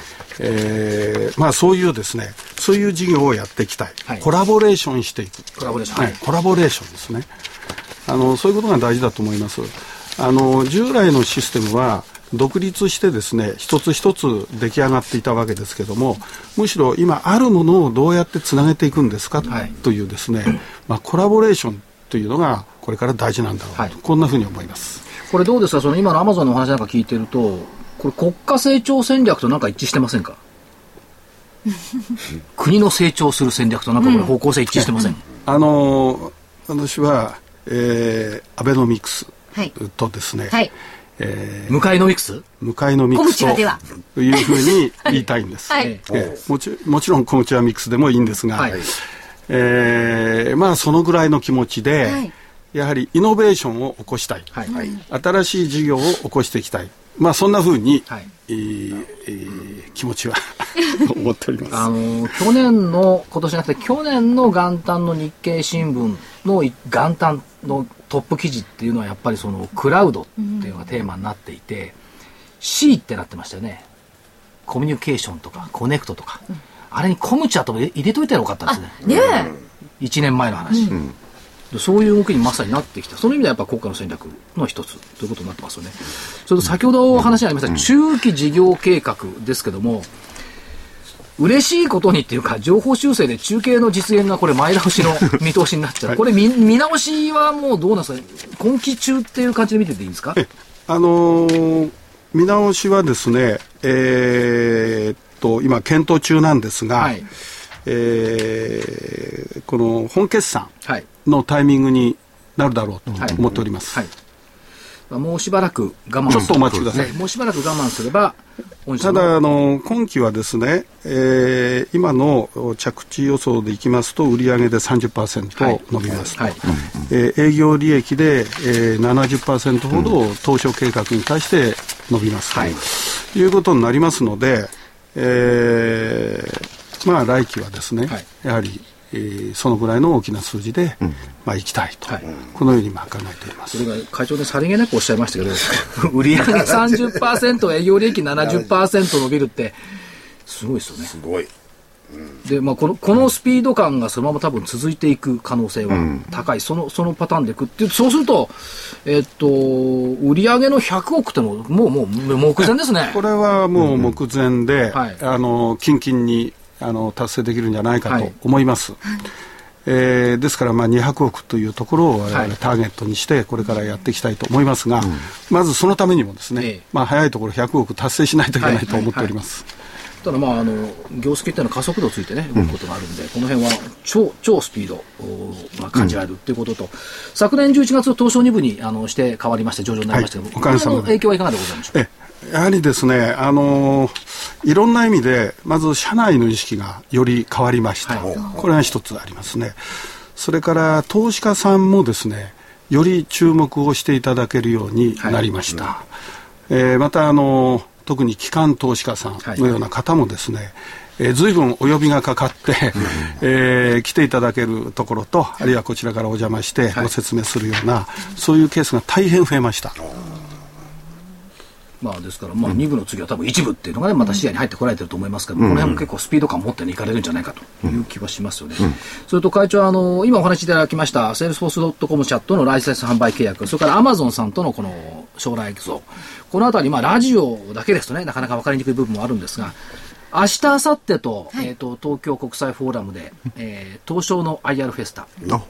えー、まあそういうですねそういう事業をやっていきたい、はい、コラボレーションしていく。コラボレーション、はい、コラボレーションですね。あのそういうことが大事だと思います。あの従来のシステムは独立してですね一つ一つ出来上がっていたわけですけどもむしろ今あるものをどうやってつなげていくんですか、はい、というですね、まあ、コラボレーションというのがこれから大事なんだろうと、はい、こんなふうに思います。これどうですか？その今のアマゾンのお話なんか聞いてるとこれ国家成長戦略となんか一致してませんか？国の成長する戦略となんかこれ方向性一致してません、うん、あの私は、えー、アベノミクスとですね、はい、えー、ムカイノミクス？ムカイノミクスというふうに言いたいんです、はい、えー、もちもちろんコムチュアミックスでもいいんですが、はい、えー、まあそのぐらいの気持ちで、はい、やはりイノベーションを起こしたい、はい、新しい事業を起こしていきたい。まあそんなふうに、はい。えーえー、気持ちは 思っております。あの去年の今年じゃなくて去年の元旦の日経新聞の元旦のトップ記事っていうのはやっぱりそのクラウドっていうのがテーマになっていて、うん、C ってなってましたよね。コミュニケーションとかコネクトとか、うん、あれにコムチャと入れといたらよかったですね。ね1年前の話、うん。そういう動きにまさになってきた。その意味ではやっぱ国家の戦略の一つ。ということになってますよね。それと先ほどお話にありました、中期事業計画ですけども、嬉しいことにっていうか、情報修正で中継の実現がこれ前倒しの見通しになっちゃう。これ見見直しはもうどうなんですか？今期中っていう感じで見てていいんですか？あのー見直しはですね、えーっと、今検討中なんですが、はいえーこの本決算はい。のタイミングになるだろうはいと思っております。はい。まあもうしばらく我慢ちょっとお待ちください。ねもうしばらく我慢すれば、たの。だあの、今期はですね、えー今の着地予想でいきますと、売上で30%伸びます。と、はい。えー営業利益で、えー、70%ほど当初計画に対して伸びます。と、はい。い、うことになりますので、えーまあ、来期はですね、はい。やはり、えーそのぐらいの大きな数字で、まあ、行きたいと、はいこのようにまあ考えておりますそ。れが会長でさりげなくおっしゃいましたけど、売上30%、営業利益70%伸びるって、すごいですよね。すごい。で、まあ、この、このスピード感がそのまま多分続いていく可能性は高い。その、そのパターンでいくっていう、そうすると、えっと、売上の100億ってのも、もう、もう、目前ですね。これはもう目前で、はいあの近々にあの達成できるんじゃないかとはい。思います。えーですから、まあ、200億というところを我はい。々ターゲットにして、これからやっていきたいと思いますが、まずそのためにもですね、ええ。まあ、早いところ100億達成しないといけないと思っております。ただまあ、あの、業績っていうのは加速度ついてね、動くことがあるんで、この辺は超、超スピードを、まあ、感じられるっていうことと、昨年11月の東証2部に、あの、して変わりまして、上場になりましたけど、はい。おかげさまで。影響はいかがでございましょう？えやはりですね、あのーいろんな意味で、まず社内の意識がより変わりました、はい。これが一つありますね。それから投資家さんもですね、より注目をしていただけるようになりました。えーまた、あのー特に機関投資家さんのような方もですね、えー、随分お呼びがかかって、えー来ていただけるところと、あるいはこちらからお邪魔してご説明するような、そういうケースが大変増えました。まあですから、まあ2部の次は多分1部っていうのがね、また視野に入ってこられてると思いますけど、この辺も結構スピード感持ってね、いかれるんじゃないかという気はしますよね。それと会長、あの、今お話しいただきました、セールスフォース .com チャットのライセンス販売契約、それからアマゾンさんとのこの将来像、このあたり、まあラジオだけですとね、なかなか分かりにくい部分もあるんですが、明日、明後日と、えっ、と、東京国際フォーラムで、えー東証の IR フェスタあ。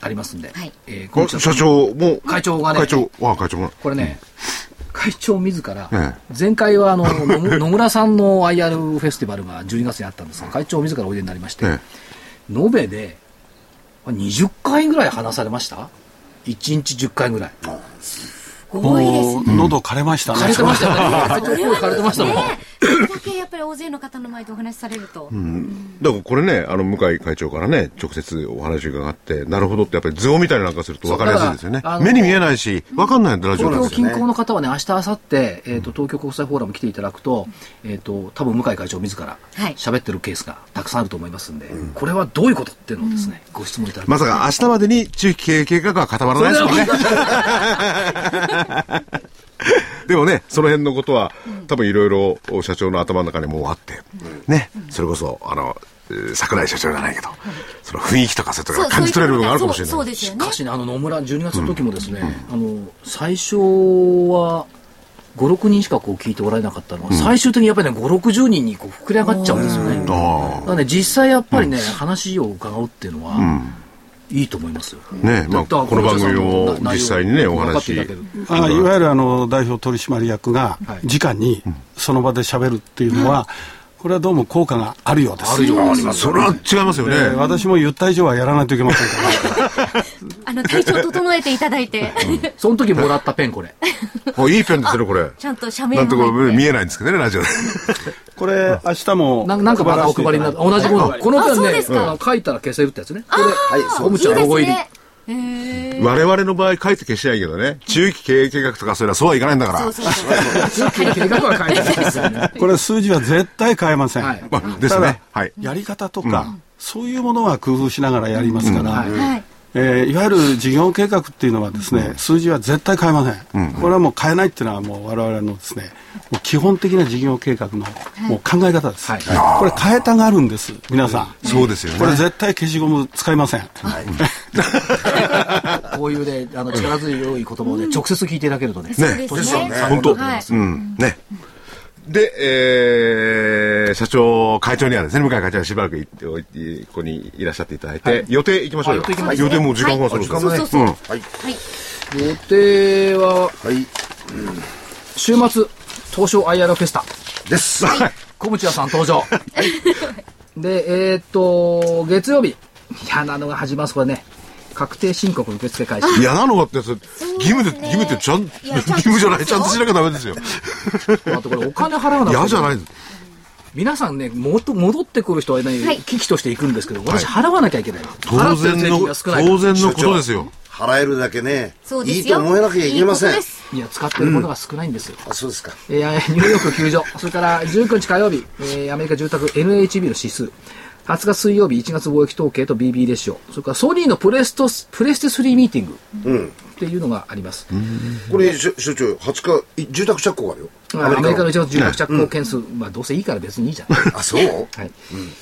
ありますんで、はい。えーこれ社長も会長がね会長あ会長が。これね、会長自ら、え前回はあの 野村さんの IR フェスティバルが12月にあったんですが、会長自らおいでになりまして、え延べで20回ぐらい話されました ?1 日10回ぐらい。多いですもう喉枯れましたね。枯れてましたよね。枯れてましたもん。だけやっぱり大勢の方の前でお話しされると。だからこれね、あの、向井会長からね、直接お話伺って、なるほどってやっぱり図を見たりなんかすると分かりやすいですよね目に見えないし、分かんないんだ、ラジオ東京近郊の方はね、明日、明後日、えっ、と、東京国際フォーラム来ていただくと、えっ、と、多分向井会長自らはい喋ってるケースがたくさんあると思いますんで、これはどういうことっていうのをですね、ご質問いただきまさか明日までに中期経営計画は固まらないですもんね。でもね、その辺のことは、多分いろいろ社長の頭の中にもうあって、ね、それこそ、あの、えー桜井社長じゃないけど、その雰囲気とかそういうと感じ取れる部分があるかもしれない。そうそうですよねしか。しね、あの野村、12月の時もですね、あの最初は5、6人しかこう聞いておられなかったのが、最終的にやっぱりね、5、60人にこう膨れ上がっちゃうんですよね。だあからね、実際やっぱりね、話を伺うっていうのは、いいと思いますよ。ねまあこの番組も内容実際にねお話あいわゆるあの代表取締役がはい。直にその場で喋るっていうのは、これはどうも効果があるようです。あるよ、ありますそれは違いますよね。えー私も言った以上はやらないといけませんから。あの、体調整えていただいて、その時もらったペン、これ。あいいペンですね、これ。ちゃんと社名なんとか。見えないんですけどね、ラジオで。これ、明日もななんかまたお配りになった。同じもの。このあペンね書いたら消せるってやつね。これ、はいゴムちゃんロゴ入り。我々の場合書いて消しないけどね、中期経営計画とかそういうのはそうはいかないんだから。そうそうそう。計画は書いてないですよね。これ数字は絶対変えません。はいまあ、ですね。はい。やり方とか、そういうものは工夫しながらやりますから、はいはい。えーいわゆる事業計画っていうのはですね、数字は絶対変えません。これはもう変えないっていうのはもう我々のですね、もう基本的な事業計画のもう考え方です。はいこれ変えたがるんです、皆さん。そうですよね。これ絶対消しゴム使いません。こういうね、あの、力強い言葉をね、直接聞いていただけるとね。ねそうですね。本当、はいうん。ね。で、えー、社長、会長にはですね、向井会長はしばらく行っておいて、ここにいらっしゃっていただいて、予定行きましょうよ。あ予定行きます予定もう時間がそろそろ。そうそうそう。うんはい。予定は、はい。週末、東証 IR フェスタ。です。小渕屋さん登場。で、えーっと、月曜日、嫌なのが始まります、これね。確定申告受付開始。嫌なのがってやつ、義務で、義務ってちゃん、義務じゃない、ちゃんとしなきゃダメですよ。あとこれお金払うのは嫌じゃないです。皆さんね、もっと戻ってくる人はね、はい危機として行くんですけど、私払わなきゃいけない。当然の、当然のことですよ。払えるだけね。いいと思えなきゃいけませんいや、使ってるものが少ないんですよ。あ、そうですか。えーニューヨーク球場、それから19日火曜日、えーアメリカ住宅 NHB の指数、20日水曜日1月貿易統計と BB レシオ、それからソニーのプレストス、プレステ3ミーティングうん。っていうのがあります。これ、所所長、20日、い住宅着工があるよ。アメリカの1の月住宅着工件数、まあどうせいいから別にいいじゃん。あ、そう？はい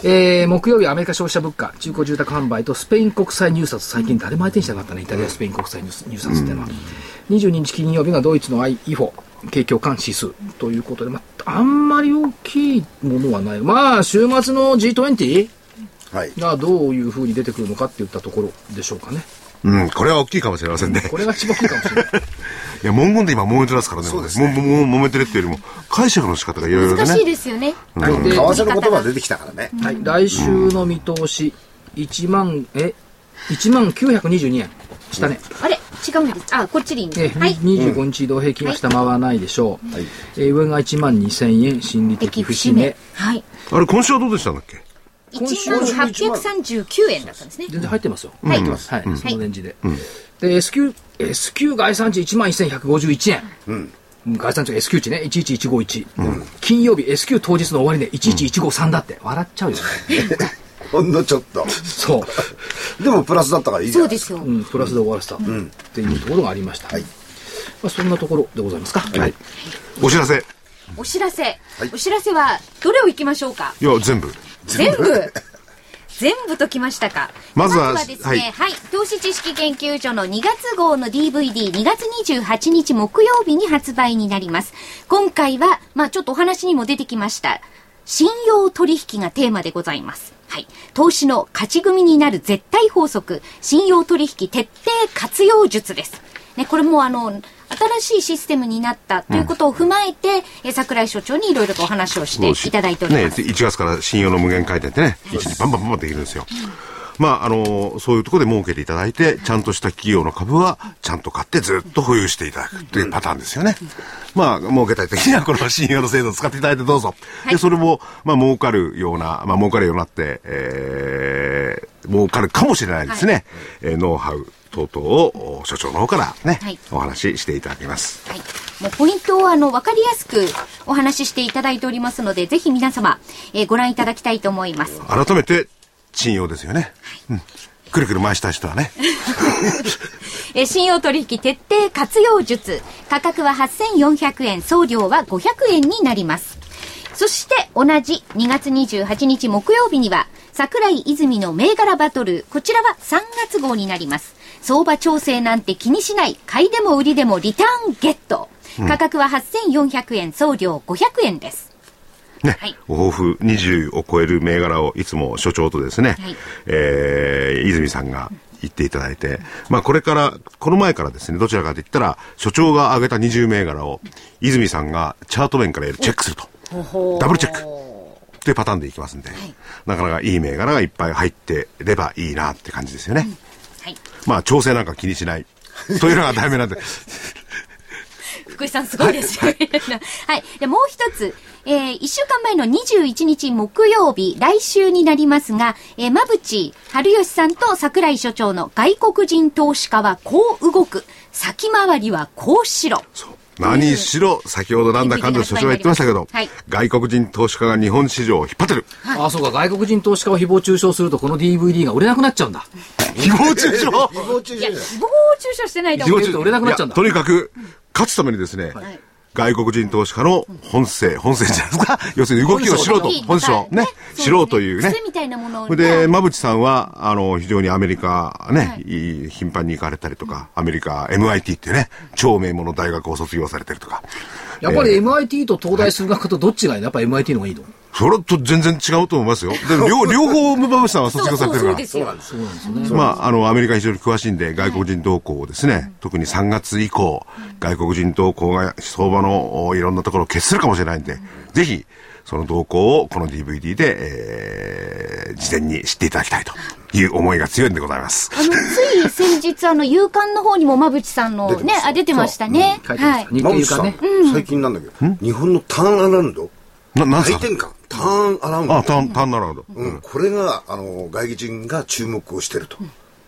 えー木曜日、アメリカ消費者物価、中古住宅販売とスペイン国債入札、最近誰も相手にしなかったね、イタリア、スペイン国債入入札っていうのは。22日金曜日がドイツの IFO、景況感指数ということで、まあ、あんまり大きいものはない。まあ、週末の G20 はい。がどういうふうに出てくるのかっていったところでしょうかね。うん、これは大きいかもしれませんね。これが一番大きいかもしれない。いや、文言で今揉めてますからね。そうですねももめてるっていうよりも、解釈の仕方がいろいろで難しいね。ですよね。はいで為替の言葉出てきたからね。はい、来週の見通し、1万、え、1万922円。下ね。あれ違うんです。あ、こっちでいいんでえす。はい。25日移動平均は下回らないでしょう、はいえー上が1万2000円心理的敵節目節目。はい。あれ、今週はどうでしたんだっけ？1万839円だったんですね。全然入ってますよ、はい。はい、そのレンジで、で S q S q 概算値1万1151円、うん。概算値が S q 値ね。11151、金曜日 S q 当日の終わりね11153だって。笑っちゃうよ。ね、ほんのちょっと。そう。でもプラスだったからいいじゃないそうですよ。うん、プラスで終わらせた、っていうところがありました、はい。まあ、そんなところでございますか。はい、お知らせ。お知らせ。お知らせは、どれを行きましょうか？いや、全部。全部全部ときましたか。まずはですね、は、はいい投資知識研究所の2月号の DVD2 月28日木曜日に発売になります。今回は、まあちょっとお話にも出てきました。信用取引がテーマでございます。はい。投資の勝ち組になる絶対法則、信用取引徹底活用術です。ね、これもあの、新しいシステムになったということを踏まえて、え桜井所長にいろいろとお話をしていただいております。ね、1月から信用の無限回転ってね、一日バンバンバンバンできるんですよ。まあ、あの、そういうところで儲けていただいて、ちゃんとした企業の株は、ちゃんと買ってずっと保有していただくというパターンですよね。まあ、儲けたい時にはこの信用の制度を使っていただいてどうぞ。で、それも、まあ、儲かるような、まあ、儲かるようになって、えー、儲かるかもしれないですね。えーノウハウ等々を、お所長の方からね、はいお話ししていただきます。はい。もうポイントをあの、わかりやすくお話ししていただいておりますので、ぜひ皆様、えーご覧いただきたいと思います。改めて、信用ですよね。うん。くるくる回した人はね。え信用取引徹底活用術。価格は8400円、送料は500円になります。そして同じ2月28日木曜日には、桜井泉の銘柄バトル。こちらは3月号になります。相場調整なんて気にしない。買いでも売りでもリターンゲット。価格は8400円、送料500円です。ね、はいお抱負20を超える銘柄をいつも所長とですね、はいえー泉さんが言っていただいて、まあこれから、この前からですね、どちらかといったら、所長が挙げた20銘柄を、泉さんがチャート面からチェックすると。ダブルチェックっていうパターンでいきますんで、なかなかいい銘柄がいっぱい入ってればいいなって感じですよね。はい。まあ調整なんか気にしない。というのが題名なんで。福井さんすごいですよね。はい。で、もう一つ、えー、一週間前の21日木曜日、来週になりますが、えー、馬淵春吉さんと桜井所長の外国人投資家はこう動く。先回りはこうしろ。何しろ、先ほどなんだかんだ所長が言ってましたけど、はい。外国人投資家が日本市場を引っ張ってる。ああそうか。外国人投資家を誹謗中傷するとこの DVD が売れなくなっちゃうんだ。誹謗中傷？誹謗中いや、傷誹謗中傷してないと誹謗思う。中傷。売れなくなっちゃうんだ。とにかく、勝つためにですね、外国人投資家の本性、本性じゃないですか。要するに動きをしろと、本性。をね、しろというね。癖みたいなもので、馬淵さんは、あの、非常にアメリカね、頻繁に行かれたりとか、アメリカ MIT っていうね、超名門の大学を卒業されてるとか。やっぱり MIT と東大数学科とどっちがいいの？やっぱ MIT の方がいいの？それと全然違うと思いますよ。でも 両、両方馬淵さんは卒業されてるから。そうそうそうなんですよね。まあ、あの、アメリカ非常に詳しいんで、外国人動向をですね、特に3月以降、外国人動向が相場のおいろんなところを決するかもしれないんで、ぜひ、その動向をこの DVD で、えー、事前に知っていただきたいという思いが強いんでございます。あの、つい先日、あの、夕刊の方にも馬淵さんのね、あ、出てましたね。書いてまはい。す日経いうかね。最近なんだけど、日本のターンアラウンド、な、なんすか？回転換、ターンアラウンド。あ、単、単なるほど。うん、これが、あの、外国人が注目をしていると。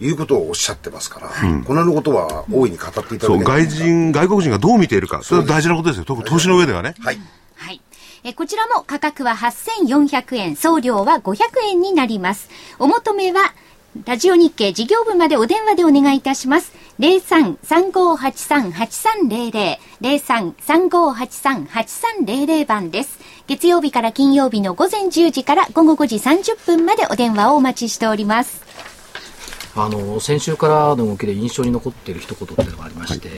いうことをおっしゃってますから、このことは大いに語っていただそう、け外人、外国人がどう見ているか、それは大事なことですよ。特に投資の上ではね。はい。はい。えこちらも価格は8400円、送料は500円になります。お求めは、ラジオ日経事業部までお電話でお願いいたします。03-3583-8300、03-3583-8300番です。月曜日から金曜日の午前10時から午後5時30分までお電話をお待ちしております。あの、先週からの動きで印象に残っている一言っていうのがありまして、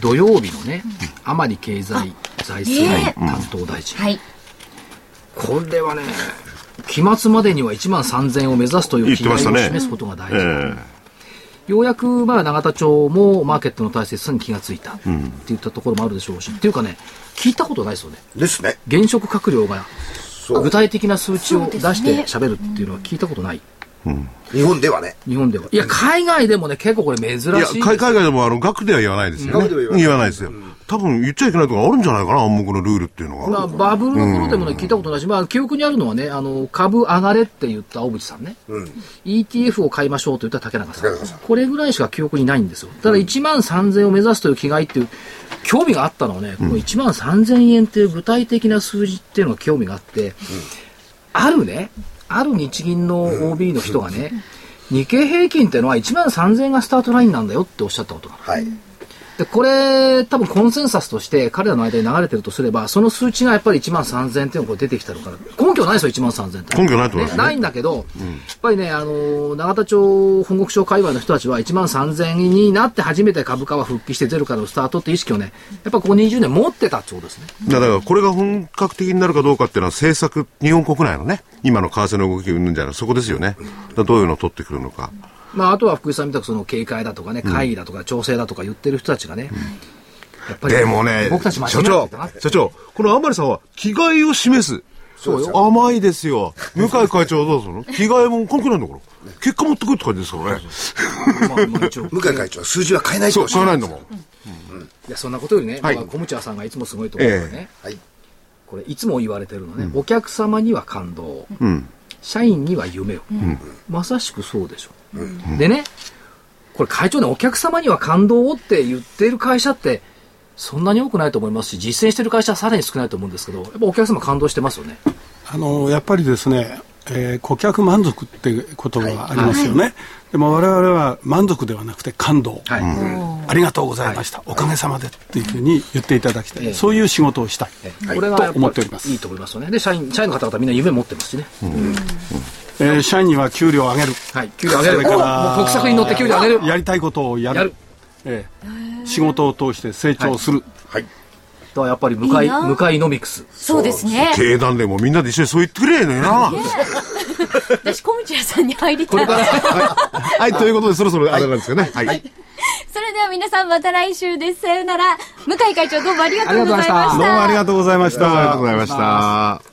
土曜日のね、甘利経済財政担当大臣。はい。これはね、期末までには1万3000円を目指すという言ってましたねを示すことが大事。えようやく、まあ、永田町もマーケットの大切さに気がついたっていったところもあるでしょうし、っていうかね、聞いたことないですよね。ですね。現職閣僚がそう具体的な数値を出してですね喋るっていうのは聞いたことない。日本ではね。日本では。いや、海外でもね、結構これ珍しいえいや。海海外でもあの、額では言わないですよね。額では言わないですよ。多分言っちゃいけないとかあるんじゃないかな、暗黙のルールっていうのまあ、が。バブルの頃でもね、聞いたことないし、まあ、記憶にあるのはね、あの、株上がれって言った小渕さんね。ETF を買いましょうと言った竹中さん竹中さん。これぐらいしか記憶にないんですよ。ただ1万3000を目指すという気概っていう、興味があったのはね、この1万3000円っていう具体的な数字っていうのが興味があって、あるね、ある日銀の OB の人がね、日経平均っていうのは1万3000円がスタートラインなんだよっておっしゃったことがある。はい。で、これ、多分コンセンサスとして彼らの間に流れてるとすれば、その数値がやっぱり1万3000っていうのが出てきたのから、根拠ないですよ、1万3000って。根拠ないと思いますねないんだけど、やっぱりね、あの、永田町本国省界隈の人たちは1万3000になって初めて株価は復帰してゼロからのスタートって意識をね、やっぱここ20年持ってたってことですね。だから、これが本格的になるかどうかっていうのは政策、日本国内のね、今の為替の動きをうんぬんじゃないそこですよね。どういうのを取ってくるのか。まあ、あとは福井さんみたくその警戒だとかね、会議だとか調整だとか言ってる人たちがね、やっぱり、でもね、僕たち所長所長、この甘利さんは、気概を示す。そうよ甘いですよ。向井会長はどうするの？気概も関係ないんだから。結果持ってくるって感じですからね。向井会長は数字は変えないそう、とおっしゃる知らないんだもん。いや、そんなことよりね、はいまあ、小ムチャさんがいつもすごいと思うのはね、はい。これ、いつも言われてるのね、お客様には感動、うん。社員には夢を。まさしくそうでしょ。でね、これ会長ね、お客様には感動をって言っている会社って、そんなに多くないと思いますし、実践している会社はさらに少ないと思うんですけど、やっぱお客様感動してますよね。あのやっぱりですね、えー顧客満足ってことがありますよね、でも我々は満足ではなくて感動、はい。ありがとうございました、おかげさまでっていうふうに言っていただきたい、ええ。そういう仕事をしたい、これがやっと思ってぱおります。りいいと思いますよね。で、社員、社員の方々みんな夢持ってますしね。えー社員には給料を上げる、はい。給料上げる。それからおもう国策に乗って給料上げる。やりたいことをやる、やるええ仕事を通して成長する、はい。だからやっぱり向かい、いいな向かいノミクス。そうですね。経団連もみんなで一緒にそう言ってくれよな。私、小道屋さんに入りたい。はい、ということでそろそろあれなんですよね。はい。それでは皆さんまた来週です。さようなら。向井会長どうも。ありがとうございましたどうもありがとうございましたありがとうございました。